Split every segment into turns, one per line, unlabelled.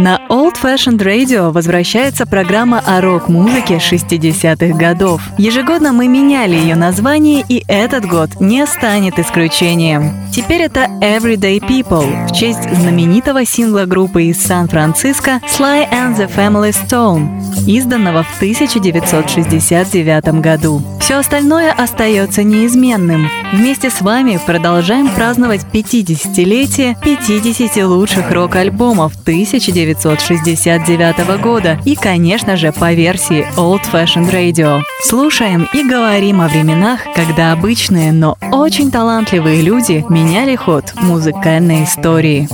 На Old Fashioned Radio возвращается программа о рок-музыке 60-х годов. Ежегодно мы меняли ее название, и этот год не станет исключением. Теперь это Everyday People в честь знаменитого сингла группы из Сан-Франциско Sly and the Family Stone, изданного в 1969 году. Все остальное остается неизменным. Вместе с вами продолжаем праздновать 50-летие 50 лучших рок-альбомов 1969 1969 года и, конечно же, по версии Old Fashioned Radio. Слушаем и говорим о временах, когда обычные, но очень талантливые люди меняли ход музыкальной истории.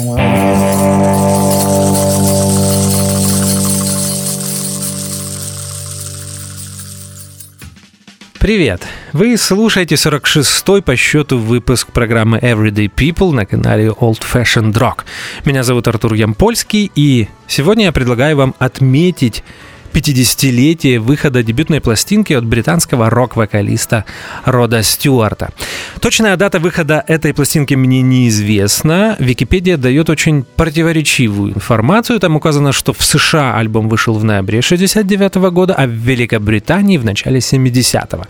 Привет! Вы слушаете 46-й по счету выпуск программы Everyday People на канале Old Fashioned Rock. Меня зовут Артур Ямпольский, и сегодня я предлагаю вам отметить 50-летие выхода дебютной пластинки от британского рок-вокалиста Рода Стюарта. Точная дата выхода этой пластинки мне неизвестна. Википедия дает очень противоречивую информацию. Там указано, что в США альбом вышел в ноябре 69 года, а в Великобритании в начале 70-го.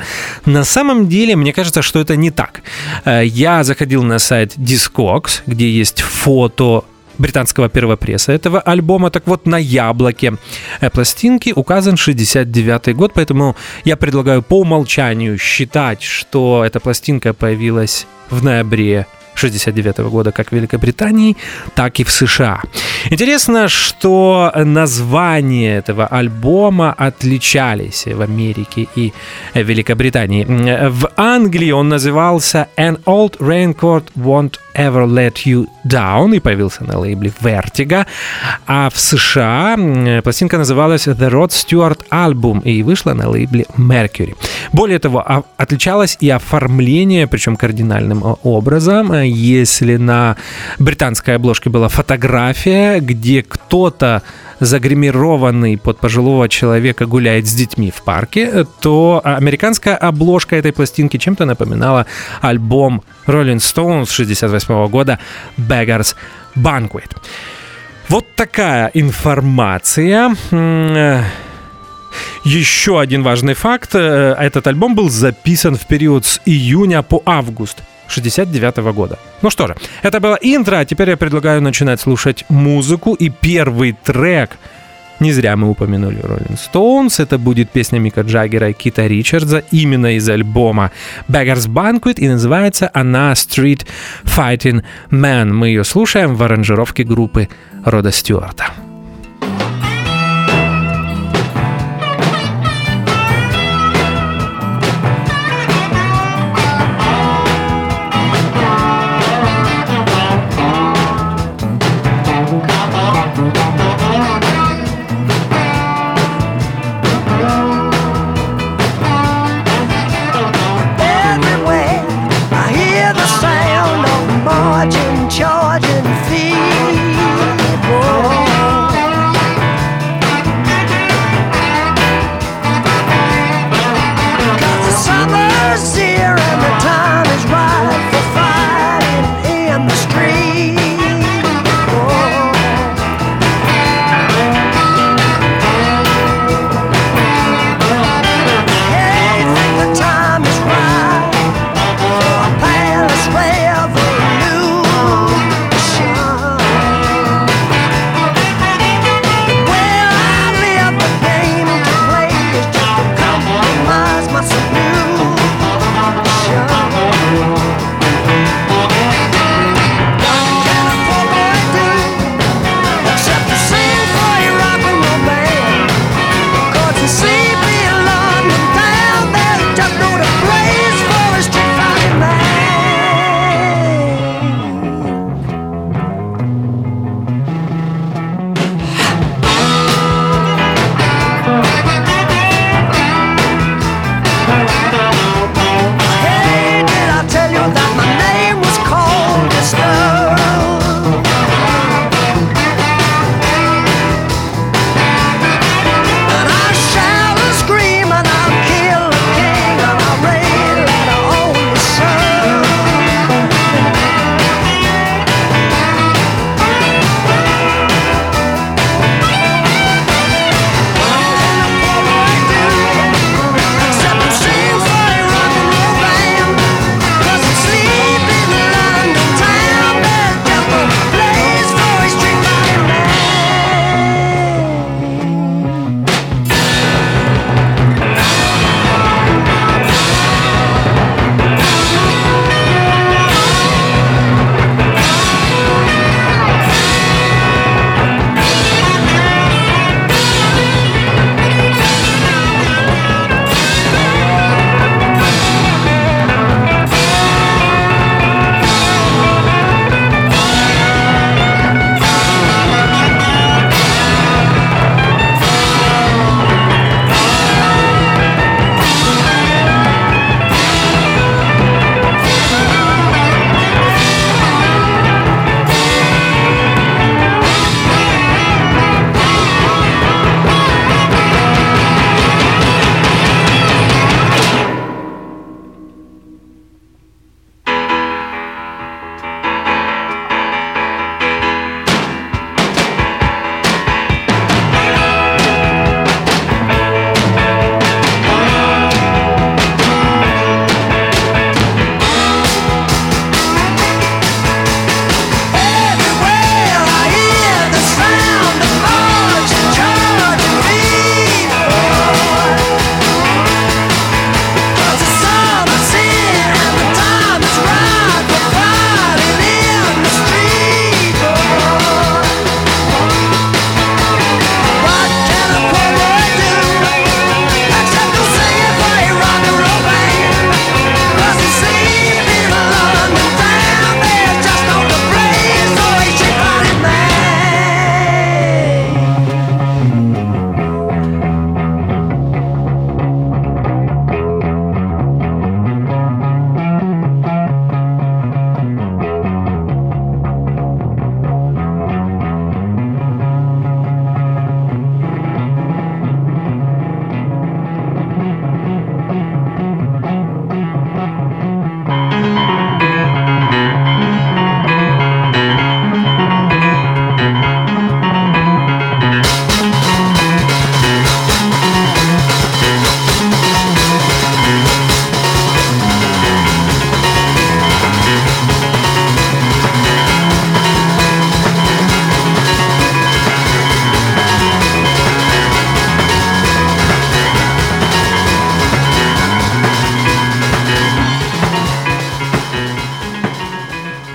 На самом деле, мне кажется, что это не так. Э, я заходил на сайт Discogs, где есть фото британского первопресса этого альбома. Так вот, на яблоке э, пластинки указан 69 год, поэтому я предлагаю по умолчанию считать, что эта пластинка появилась в ноябре 69 года как в Великобритании, так и в США. Интересно, что названия этого альбома отличались в Америке и Великобритании. В Англии он назывался An Old Raincoat Won't Ever Let You Down и появился на лейбле Vertigo, а в США пластинка называлась The Rod Stewart Album и вышла на лейбле Mercury. Более того, отличалось и оформление, причем кардинальным образом. Если на британской обложке была фотография, где кто-то загримированный под пожилого человека гуляет с детьми в парке, то американская обложка этой пластинки чем-то напоминала альбом Rolling Stones 68 года Beggars Banquet. Вот такая информация. Еще один важный факт. Э, этот альбом был записан в период с июня по август 69 года. Ну что же, это было интро, а теперь я предлагаю начинать слушать музыку. И первый трек, не зря мы упомянули Rolling Stones, это будет песня Мика Джаггера и Кита Ричардса именно из альбома Beggars Banquet, и называется она Street Fighting Man. Мы ее слушаем в аранжировке группы Рода Стюарта.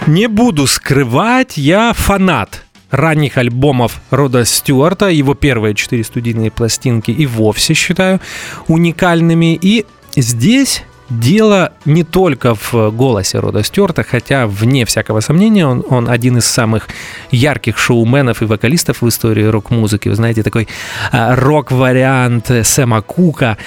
Не буду скрывать, я фанат ранних альбомов Рода Стюарта, его первые четыре студийные пластинки и вовсе считаю уникальными. И здесь Дело не только в голосе Рода Стюарта, хотя, вне всякого сомнения, он, он один из самых ярких шоуменов и вокалистов в истории рок-музыки. Вы знаете, такой а, рок-вариант Сэма Кука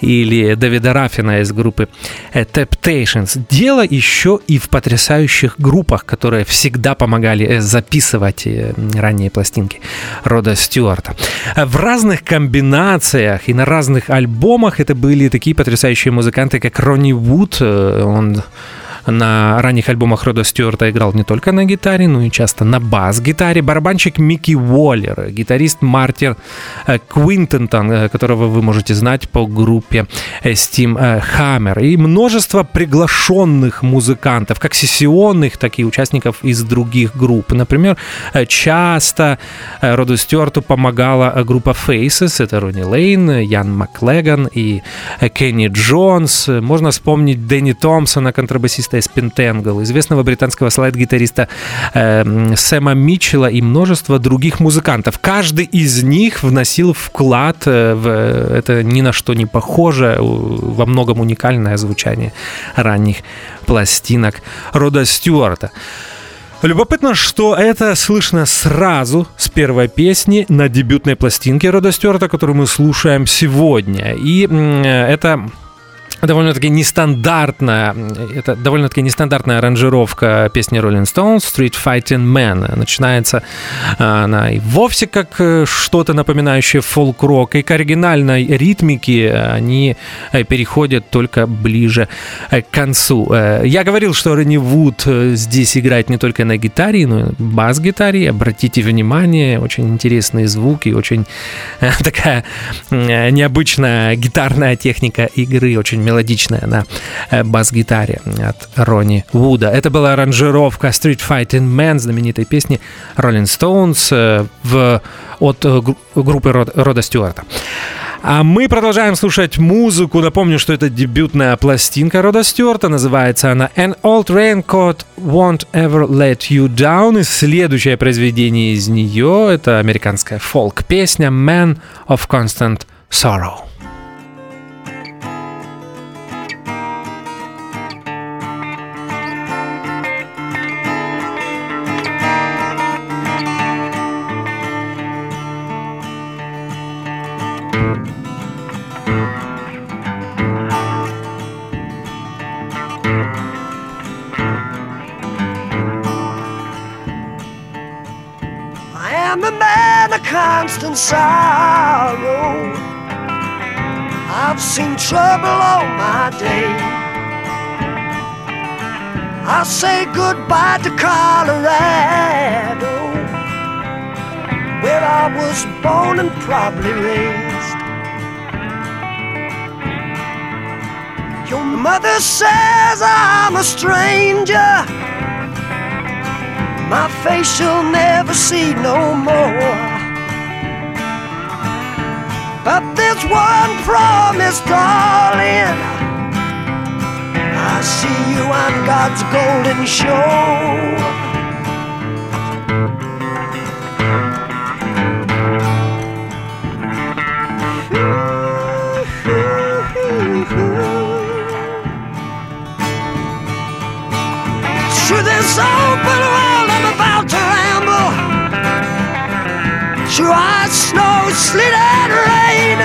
или Давида Рафина из группы Temptations. Дело еще и в потрясающих группах, которые всегда помогали э, записывать э, ранние пластинки Рода Стюарта. В разных комбинациях и на разных альбомах это были такие потрясающие музыканты, как Ронни Вуд, э, он на ранних альбомах Рода Стюарта играл не только на гитаре, но и часто на бас-гитаре. Барабанщик Микки Уоллер, гитарист Мартин э, Квинтентон, э, которого вы можете знать по группе Steam Hammer. И множество приглашенных музыкантов, как сессионных, так и участников из других групп. Например, часто Роду Стюарту помогала группа Faces, это Ронни Лейн, Ян Маклеган и Кенни Джонс. Можно вспомнить Дэнни Томпсона, контрабасиста из Пентенгл, известного британского слайд-гитариста э, Сэма Митчелла и множество других музыкантов. Каждый из них вносил вклад э, в это ни на что не похоже, во многом уникальное звучание ранних пластинок Рода Стюарта. Любопытно, что это слышно сразу с первой песни на дебютной пластинке Рода Стюарта, которую мы слушаем сегодня. И это довольно-таки нестандартная, это довольно-таки нестандартная аранжировка песни Rolling Stones Street Fighting Man. Начинается а, она и вовсе как э, что-то напоминающее фолк-рок, и к оригинальной ритмике они э, переходят только ближе э, к концу. Я говорил, что Ренни Вуд здесь играет не только на гитаре, но и бас-гитаре. Обратите внимание, очень интересные звуки, очень такая необычная гитарная техника игры, очень мелодичная на э, бас-гитаре от Ронни Вуда. Это была аранжировка Street Fighting Man, знаменитой песни Rolling Stones э, в, от э, группы Рода Стюарта. А мы продолжаем слушать музыку. Напомню, что это дебютная пластинка Рода Стюарта. Называется она An Old Raincoat Won't Ever Let You Down. И следующее произведение из нее — это американская фолк-песня Man of Constant Sorrow.
Constant sorrow. I've seen trouble all my day. I say goodbye to Colorado, where I was born and probably raised. Mother says I'm a stranger. My face she'll never see no more. But there's one promise, darling. I see you on God's golden shore. open world I'm about to ramble. Through ice, snow, sleet and rain.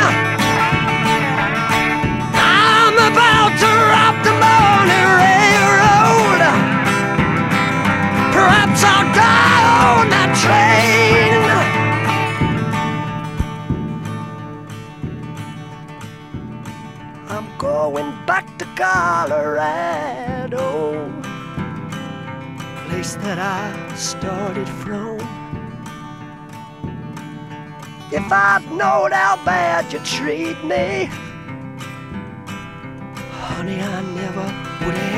I'm about to rob the morning railroad. Perhaps I'll die on that train. I'm going back to Colorado that I started from. If I'd known how bad you treat me, honey, I never would have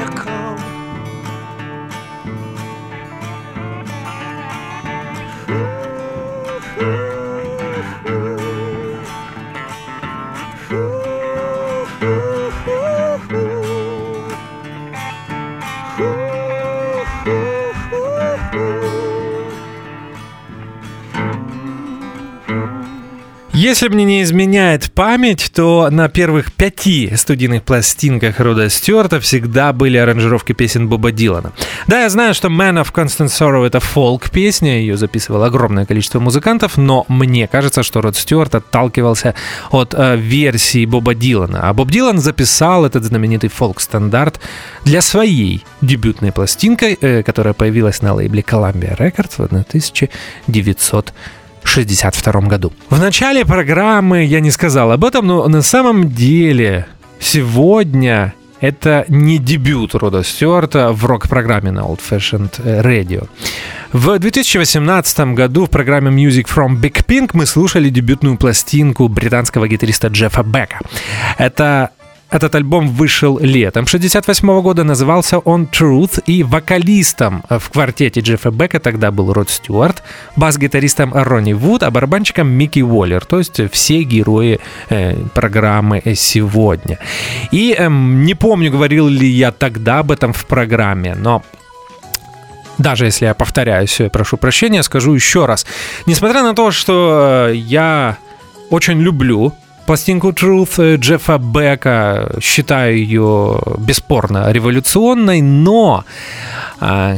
Если мне не изменяет память, то на первых пяти студийных пластинках Рода Стюарта всегда были аранжировки песен Боба Дилана. Да, я знаю, что Man of Constant Sorrow это фолк-песня, ее записывало огромное количество музыкантов, но мне кажется, что Род Стюарт отталкивался от э, версии Боба Дилана. А Боб Дилан записал этот знаменитый фолк-стандарт для своей дебютной пластинкой, э, которая появилась на лейбле Columbia Records в 1900 1962 году. В начале программы я не сказал об этом, но на самом деле сегодня это не дебют Рода Стюарта в рок-программе на Old Fashioned Radio. В 2018 году в программе Music from Big Pink мы слушали дебютную пластинку британского гитариста Джеффа Бека. Это этот альбом вышел летом 68 года, назывался он Truth, и вокалистом в квартете Джеффа Бека тогда был Род Стюарт, бас-гитаристом Ронни Вуд, а барабанщиком Микки Уоллер, то есть все герои э, программы сегодня. И э, не помню, говорил ли я тогда об этом в программе, но даже если я повторяюсь, прошу прощения, скажу еще раз. Несмотря на то, что э, я очень люблю пластинку Truth э, Джеффа Бека, считаю ее бесспорно революционной, но а,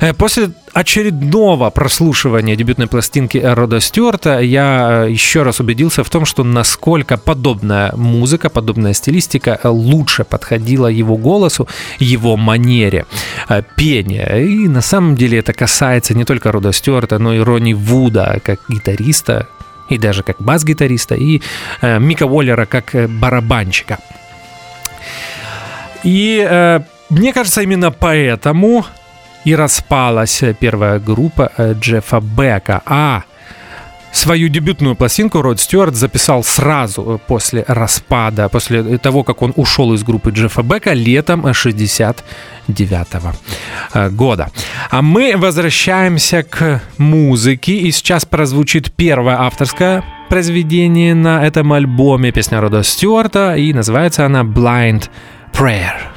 э, После очередного прослушивания дебютной пластинки Рода Стюарта я еще раз убедился в том, что насколько подобная музыка, подобная стилистика лучше подходила его голосу, его манере э, пения. И на самом деле это касается не только Рода Стюарта, но и Ронни Вуда, как гитариста, и даже как бас-гитариста, и э, Мика Уоллера как э, барабанщика. И э, мне кажется, именно поэтому и распалась первая группа э, Джеффа Бека. А Свою дебютную пластинку Род Стюарт записал сразу э, после распада, после того, как он ушел из группы Джеффа Бека летом 69 э, года. А мы возвращаемся к музыке, и сейчас прозвучит первое авторское произведение на этом альбоме, песня Рода Стюарта, и называется она «Blind Prayer».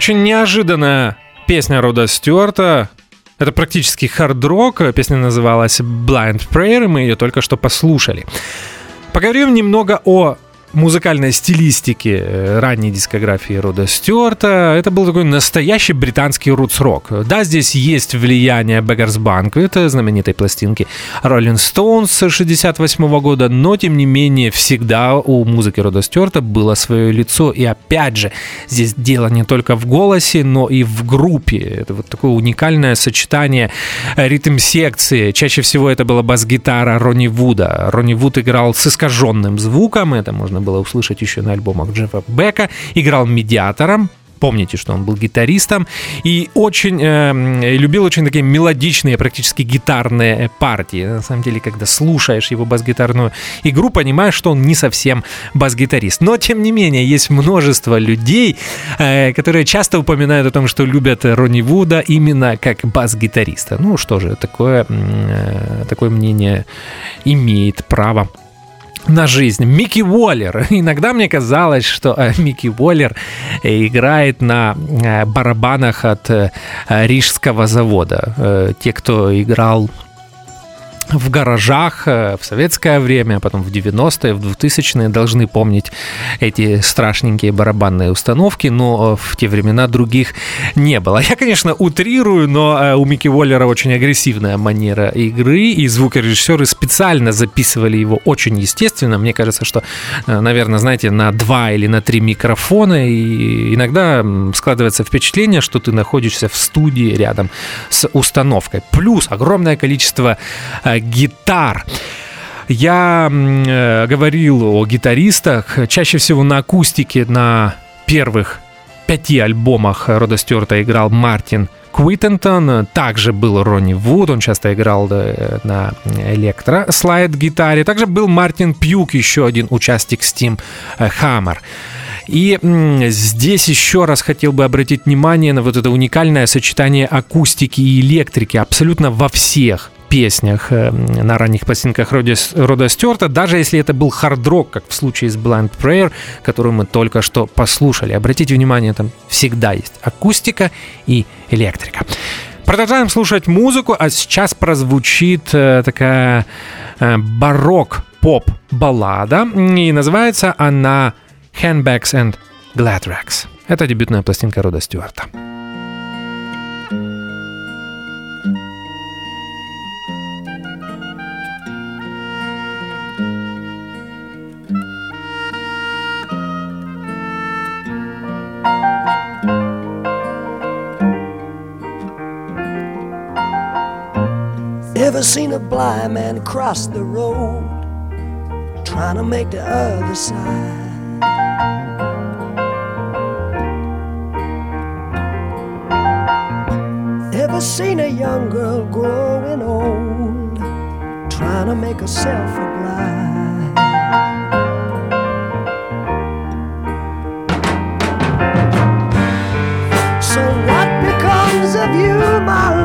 Очень неожиданная песня Рода Стюарта. Это практически хард-рок. Песня называлась Blind Prayer, и мы ее только что послушали. Поговорим немного о музыкальной стилистики э, ранней дискографии Рода Стюарта. Это был такой настоящий британский рутс-рок. Да, здесь есть влияние Beggars Banquet, знаменитой пластинки Rolling Stones 68 года, но тем не менее всегда у музыки Рода Стюарта было свое лицо. И опять же, здесь дело не только в голосе, но и в группе. Это вот такое уникальное сочетание ритм-секции. Чаще всего это была бас-гитара Ронни Вуда. Ронни Вуд играл с искаженным звуком, это можно можно было услышать еще на альбомах Джеффа Бека. Играл медиатором, Помните, что он был гитаристом и очень э, любил очень такие мелодичные, практически гитарные партии. На самом деле, когда слушаешь его бас-гитарную игру, понимаешь, что он не совсем бас-гитарист. Но, тем не менее, есть множество людей, э, которые часто упоминают о том, что любят Ронни Вуда именно как бас-гитариста. Ну что же, такое, э, такое мнение имеет право на жизнь. Микки Уоллер. Иногда мне казалось, что э, Микки Уоллер э, играет на э, барабанах от Рижского завода. Те, кто играл в гаражах э, в советское время, а потом в 90-е, в 2000-е должны помнить эти страшненькие барабанные установки, но в те времена других не было. Я, конечно, утрирую, но э, у Микки Уоллера очень агрессивная манера игры, и звукорежиссеры специально записывали его очень естественно. Мне кажется, что, э, наверное, знаете, на два или на три микрофона, и иногда складывается впечатление, что ты находишься в студии рядом с установкой. Плюс огромное количество гитар. Я э, говорил о гитаристах, чаще всего на акустике на первых пяти альбомах Рода Стюарта играл Мартин Куиттентон, также был Ронни Вуд, он часто играл э, на электро слайд гитаре, также был Мартин Пьюк, еще один участник Steam Hammer. И здесь еще раз хотел бы обратить внимание на вот это уникальное сочетание акустики и электрики абсолютно во всех песнях э, на ранних пластинках Рода Стюарта, даже если это был хард-рок, как в случае с Blind Prayer, которую мы только что послушали. Обратите внимание, там всегда есть акустика и электрика. Продолжаем слушать музыку, а сейчас прозвучит э, такая э, барок-поп-баллада, и называется она Handbags and Gladrags. Это дебютная пластинка Рода Стюарта.
Ever seen a blind man cross the road trying to make the other side? Ever seen a young girl growing old trying to make herself a bride? So, what becomes of you, my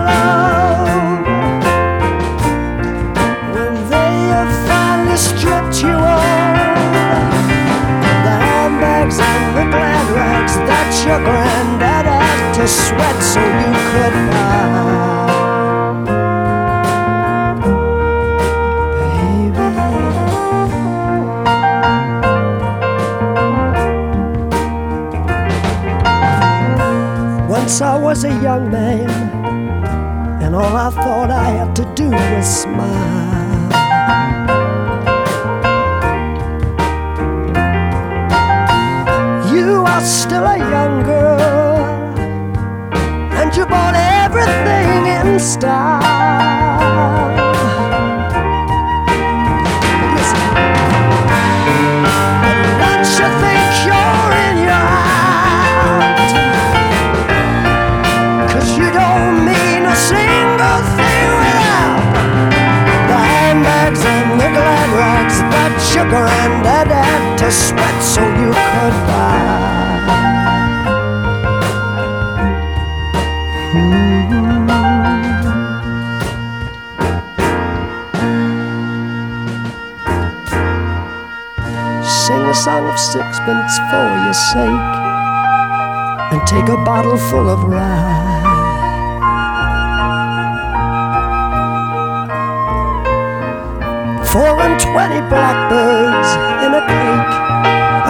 Four and twenty blackbirds in a cake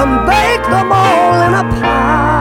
and bake them all in a pie.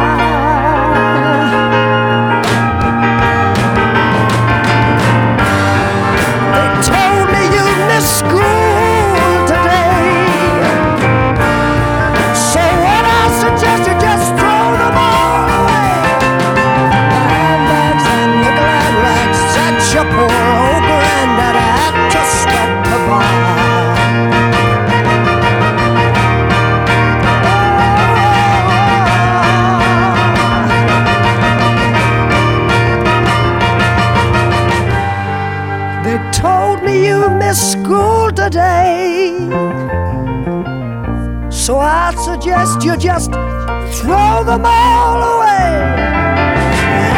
You just throw them all away.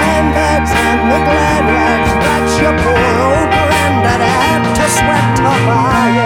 Handbags and the glad rags that your poor old granddad had to sweat to buy.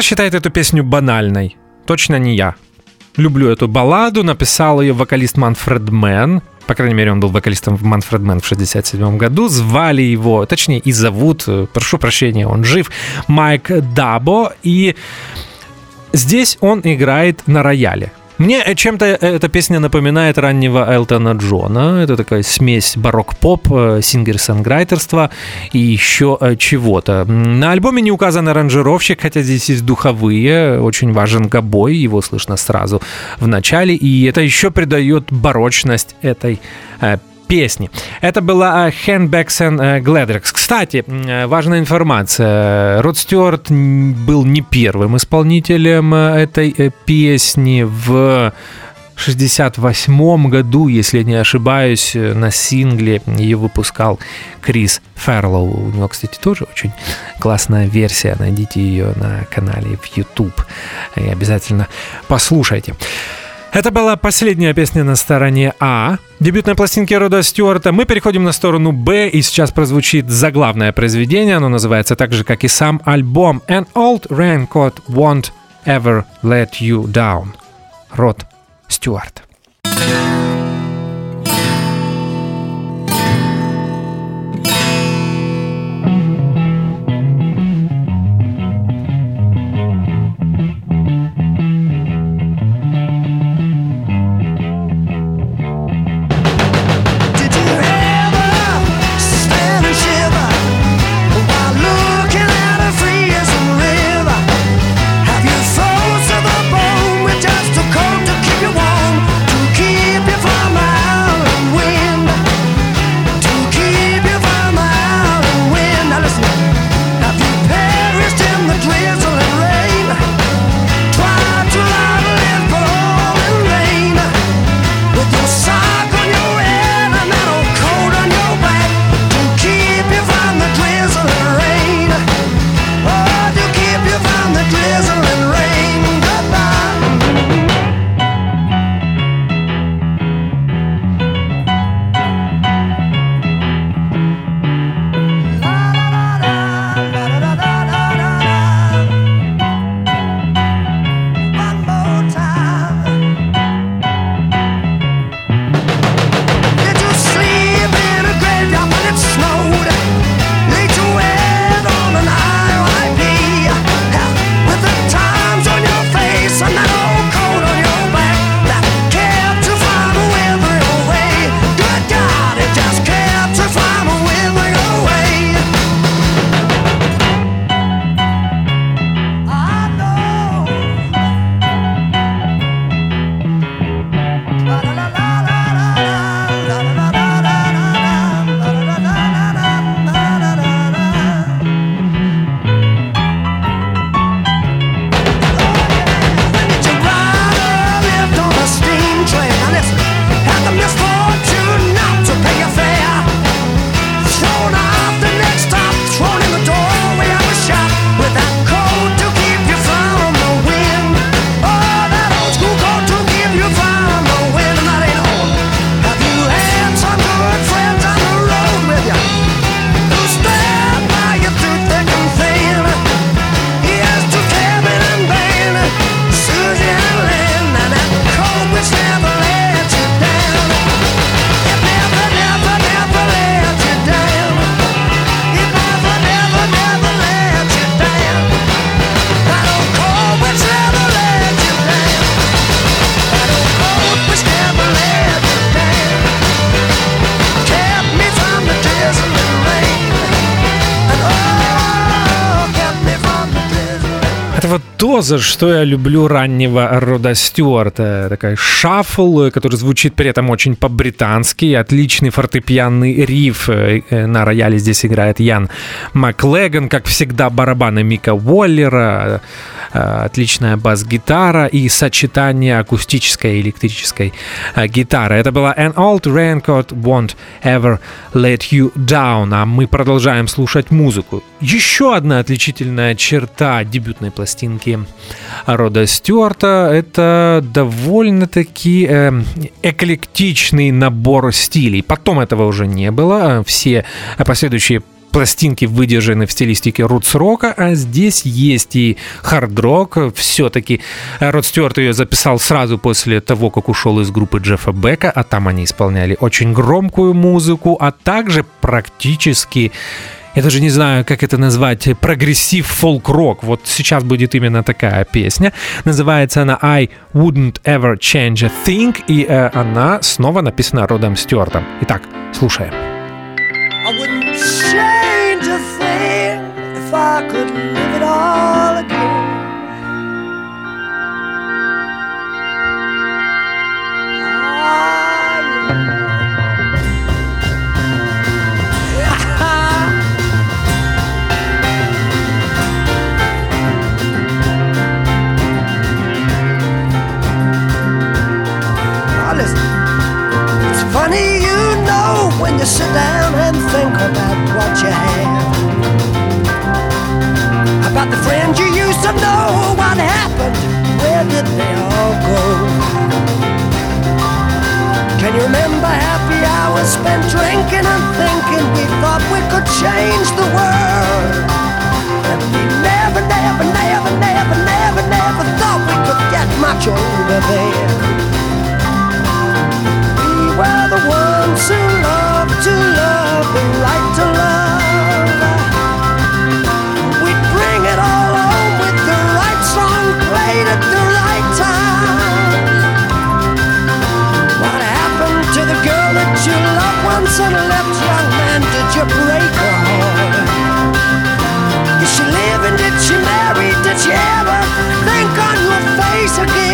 Кто-то считает эту песню банальной. Точно не я. Люблю эту балладу, написал ее вокалист Manfred Mann. По крайней мере, он был вокалистом в Manfred Mann в 67 году. Звали его, точнее, и зовут, э, прошу прощения, он жив, Майк д'Або. И здесь он играет на рояле. Мне э, чем-то эта песня напоминает раннего Элтона Джона. Это такая смесь baroque pop, э, singer-songwriter ства и еще э, чего-то. На альбоме не указан аранжировщик, хотя здесь есть духовые. Очень важен гобой, его слышно сразу в начале. И это еще придает барочность этой э, песни. Это была Handbags and Gladrix. Кстати, э, важная информация. Род Стюарт был не первым исполнителем э, этой э, песни в 68 году, если не ошибаюсь, на сингле ее выпускал Крис Ферлоу. У него, кстати, тоже очень классная версия. Найдите ее на канале в YouTube. И обязательно послушайте. Это была последняя песня на стороне А. Дебютной пластинки Рода Стюарта. Мы переходим на сторону Б, и сейчас прозвучит заглавное произведение. Оно называется так же, как и сам альбом. An Old Raincoat Won't Ever Let You Down. Род Стюарт.
Did
за что я люблю раннего Рода Стюарта. Такой шаффл, который звучит при этом очень по-британски. Отличный фортепианный риф. Э, э, на рояле здесь играет Ян Маклеган, как всегда, барабаны Мика Уоллера. Э, отличная бас-гитара и сочетание акустической и электрической гитары. Это была An Old Raincoat Won't Ever Let You Down. А мы продолжаем слушать музыку. Еще одна отличительная черта дебютной пластинки рода Стюарта. Это довольно-таки э, эклектичный набор стилей. Потом этого уже не было. Все последующие пластинки выдержаны в стилистике roots рока, а здесь есть и хард-рок. Все-таки Род Стюарт ее записал сразу после того, как ушел из группы Джеффа Бека, а там они исполняли очень громкую музыку, а также практически я даже не знаю, как это назвать, progressive фолк-рок. Вот сейчас будет именно такая песня. Называется она I Wouldn't Ever Change a Thing, и э, она снова написана Родом Стюартом. Итак, слушаем. I wouldn't if I could live it all again.
Ah, it's funny, you know, when you sit down and think about what you have. Where did they all go? Can you remember happy hours spent drinking and thinking we thought we could change the world? And we never, never, never, never, never, never thought we could get much older then were the ones who loved to love the right to love. Loved left, young man? Did you break her heart? Is she living? Did she marry? Did she ever think on your face again?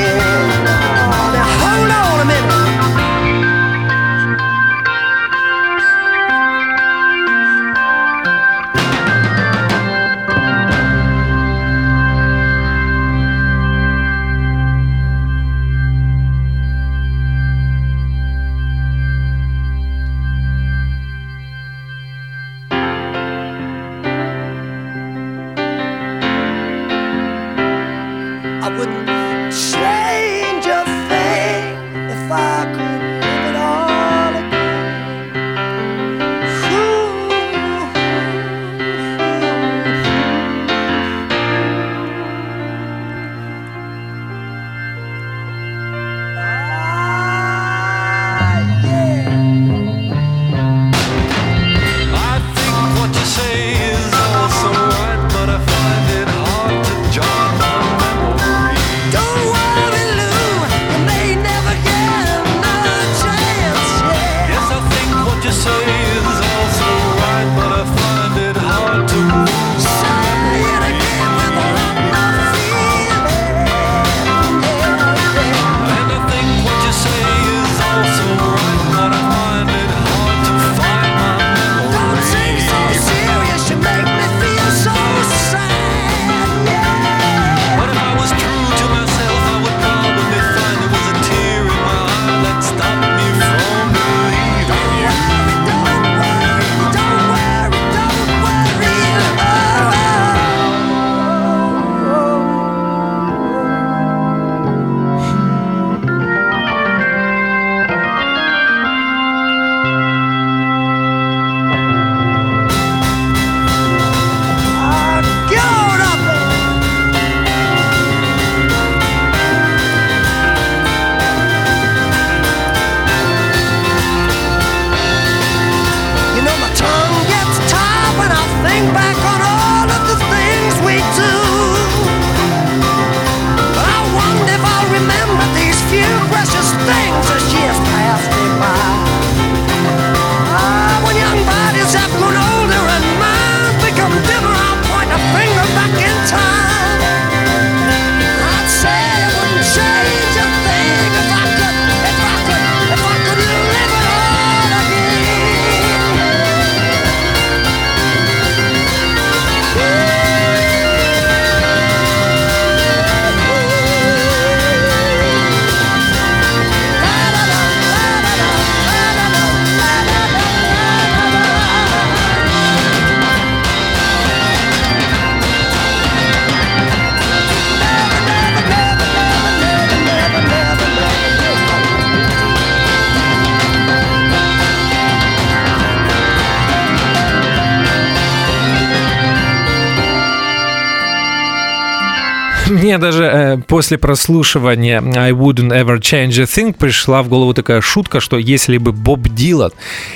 Мне даже э, после прослушивания I wouldn't ever change a thing пришла в голову такая шутка, что если бы Боб Дилан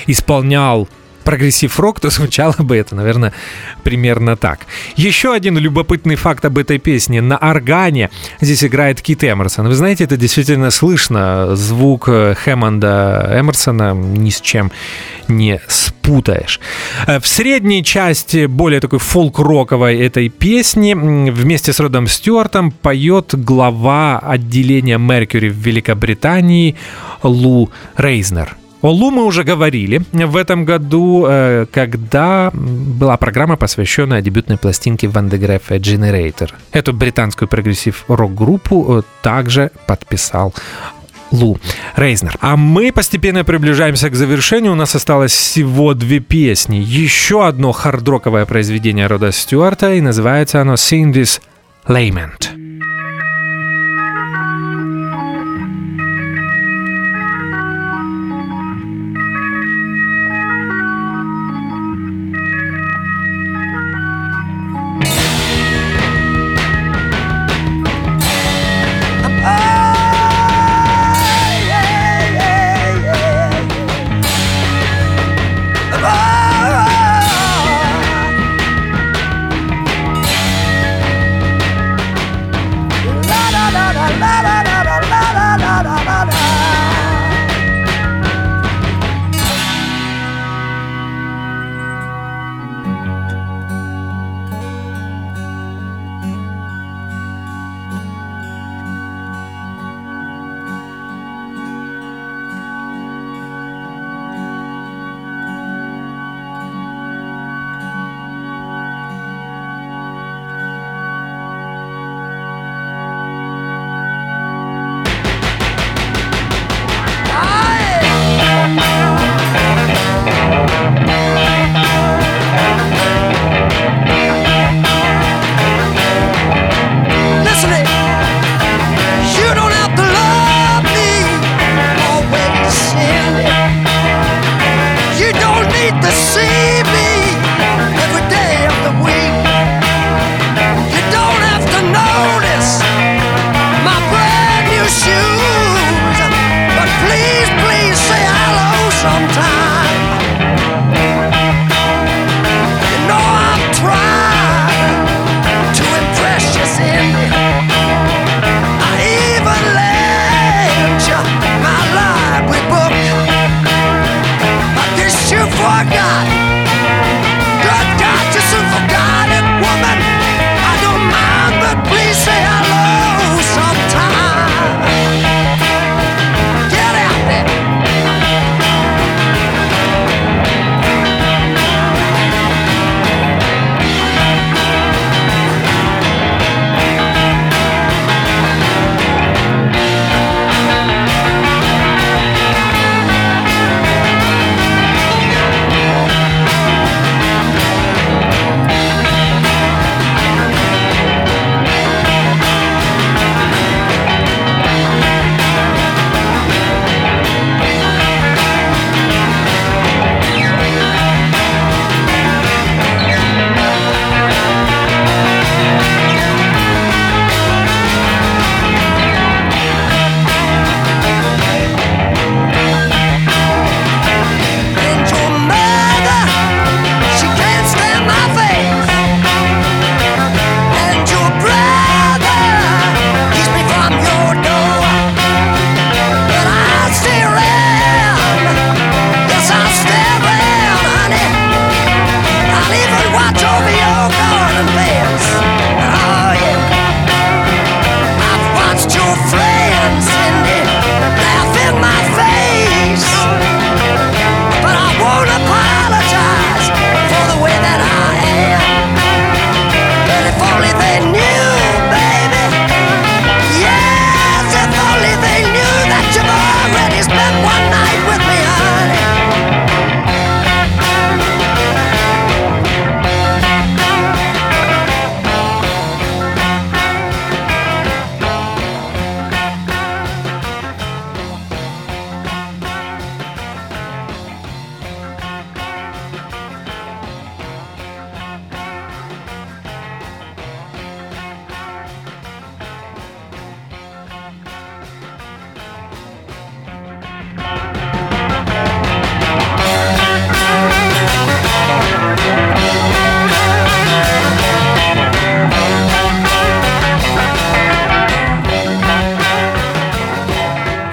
исполнял progressive рок, то звучало бы это, наверное, примерно так. Еще один любопытный факт об этой песне. На органе здесь играет Кит Эмерсон. Вы знаете, это действительно слышно. Звук э, Хэммонда Эмерсона ни с чем не спутаешь. Э, в средней части, более такой фолк-роковой этой песни, вместе с Родом Стюартом поет глава отделения Mercury в Великобритании Лу Рейзнер. О Лу мы уже говорили в этом году, э, когда была программа, посвященная дебютной пластинке Ван де Generator. Эту британскую прогрессив-рок-группу э, также подписал Лу Рейзнер. А мы постепенно приближаемся к завершению. У нас осталось всего две песни. Еще одно хардроковое произведение Рода Стюарта, и называется оно «Cindy's Lament».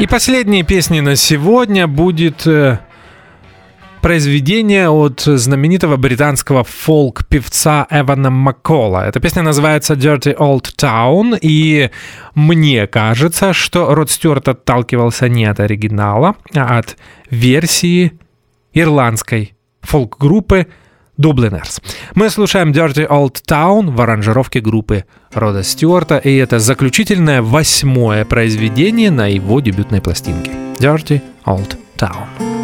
Последней песней на сегодня будет э, произведение от знаменитого британского фолк-певца Эвана Маккола. Эта песня называется Dirty Old Town, и мне кажется, что Род Стюарт отталкивался не от оригинала, а от версии ирландской фолк-группы Dubliners. Мы слушаем Dirty Old Town в аранжировке группы Рода Стюарта, и это заключительное восьмое произведение на его дебютной пластинке. Dirty Old Town.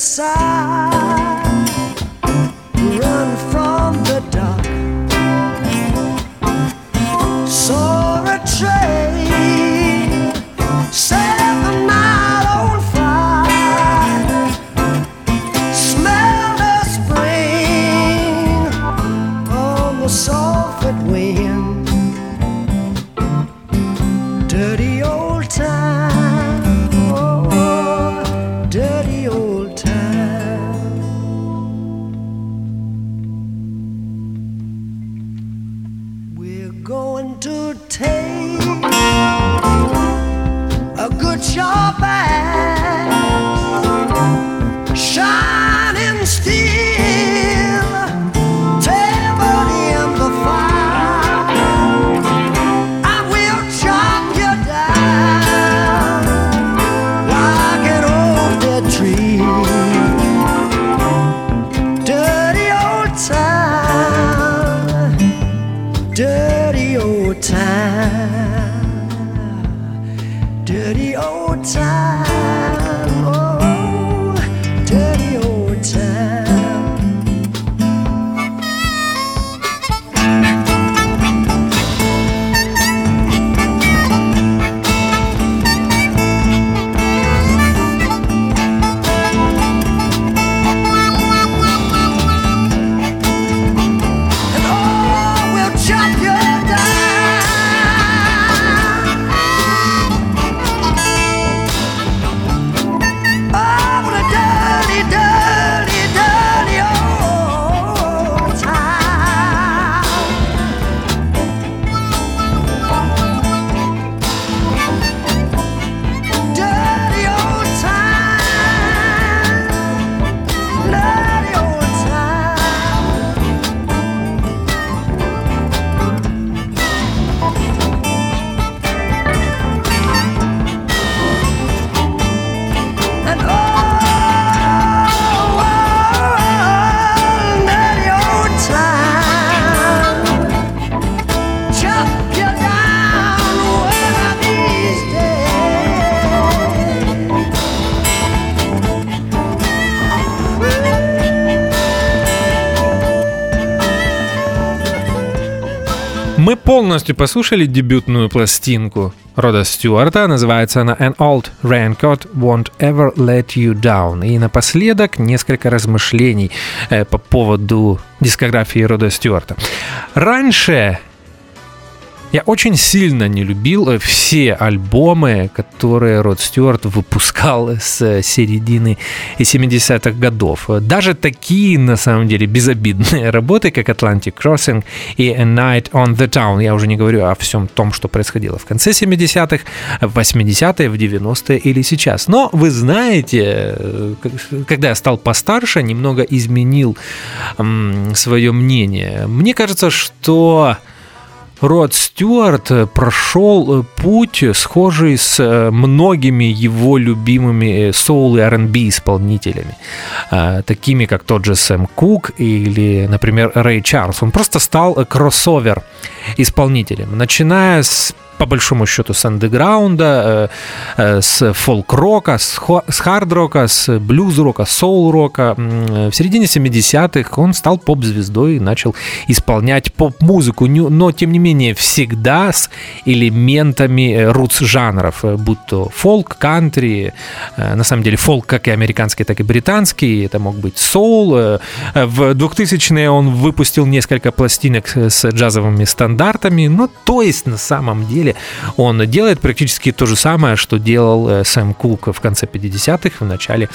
Heard run from the dock. Saw a train
полностью послушали дебютную пластинку Рода Стюарта. Называется она An Old Raincoat Won't Ever Let You Down. И напоследок несколько размышлений э, по поводу дискографии Рода Стюарта. Раньше я очень сильно не любил э, все альбомы, которые Род Стюарт выпускал с э, середины 70-х годов. Даже такие, на самом деле, безобидные работы, как Atlantic Crossing и A Night on the Town. Я уже не говорю о всем том, что происходило в конце 70-х, в 80-е, в 90-е или сейчас. Но вы знаете, э, когда я стал постарше, немного изменил свое мнение. Мне кажется, что Род Стюарт э, прошел э, путь, э, схожий с многими его любимыми соул и R&B исполнителями, такими как тот же Сэм Кук или, например, Рэй Чарльз. Он просто стал кроссовер исполнителем. Начиная с по большому счету с андеграунда, с фолк-рока, с хард-рока, с блюз-рока, соул-рока. В середине 70-х он стал поп-звездой и начал исполнять поп-музыку, но тем не менее всегда с элементами рутс-жанров, будь то фолк, кантри, на самом деле фолк как и американский, так и британский, это мог быть соул. В 2000-е он выпустил несколько пластинок с джазовыми стандартами, но то есть на самом деле он делает практически то же самое, что делал э, Сэм Кук в конце 50-х, в начале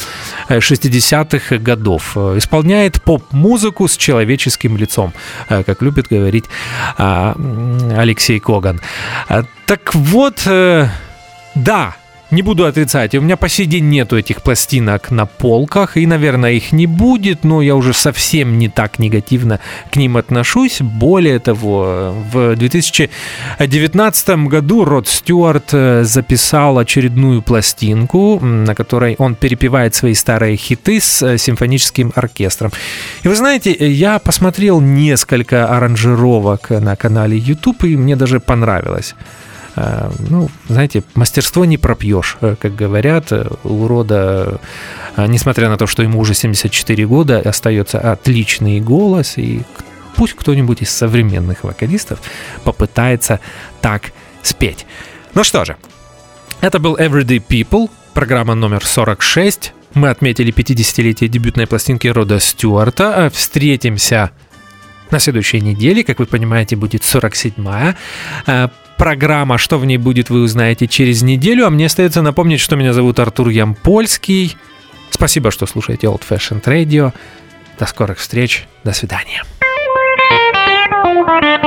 60-х годов. Исполняет поп-музыку с человеческим лицом, э, как любит говорить а, Алексей Коган. Так вот, э, да, не буду отрицать, у меня по сей день нету этих пластинок на полках, и, наверное, их не будет, но я уже совсем не так негативно к ним отношусь. Более того, в 2019 году Род Стюарт э, записал очередную пластинку, на которой он перепевает свои старые хиты с э, симфоническим оркестром. И вы знаете, я посмотрел несколько аранжировок на канале YouTube, и мне даже понравилось. Э, ну, знаете, мастерство не пропьешь, э, как говорят. Э, у рода, несмотря на то, что ему уже 74 года, остается отличный голос, и пусть кто-нибудь из современных вокалистов попытается так спеть. Ну что же, это был Everyday People, программа номер 46. Мы отметили 50-летие дебютной пластинки Рода Стюарта. Встретимся на следующей неделе, как вы понимаете, будет 47-я программа. Что в ней будет, вы узнаете через неделю. А мне остается напомнить, что меня зовут Артур Ямпольский. Спасибо, что слушаете Old Fashioned Radio. До скорых встреч. До свидания.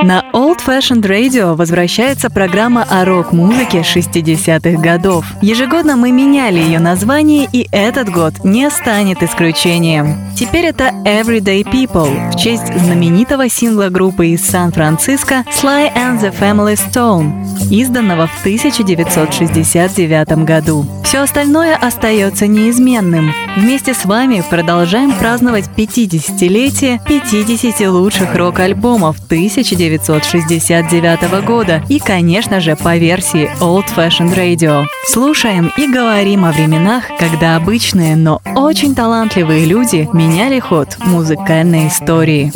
На Old Fashioned Radio возвращается программа о рок-музыке 60-х годов. Ежегодно мы меняли ее название, и этот год не станет исключением. Теперь это Everyday People в честь знаменитого сингла группы из Сан-Франциско Sly and the Family Stone, изданного в 1969 году. Все остальное остается неизменным. Вместе с вами продолжаем праздновать 50-летие 50 лучших рок-альбомов 1969 года и, конечно же, по версии Old Fashioned Radio. Слушаем и говорим о временах, когда обычные, но очень талантливые люди меняли ход музыкальной истории.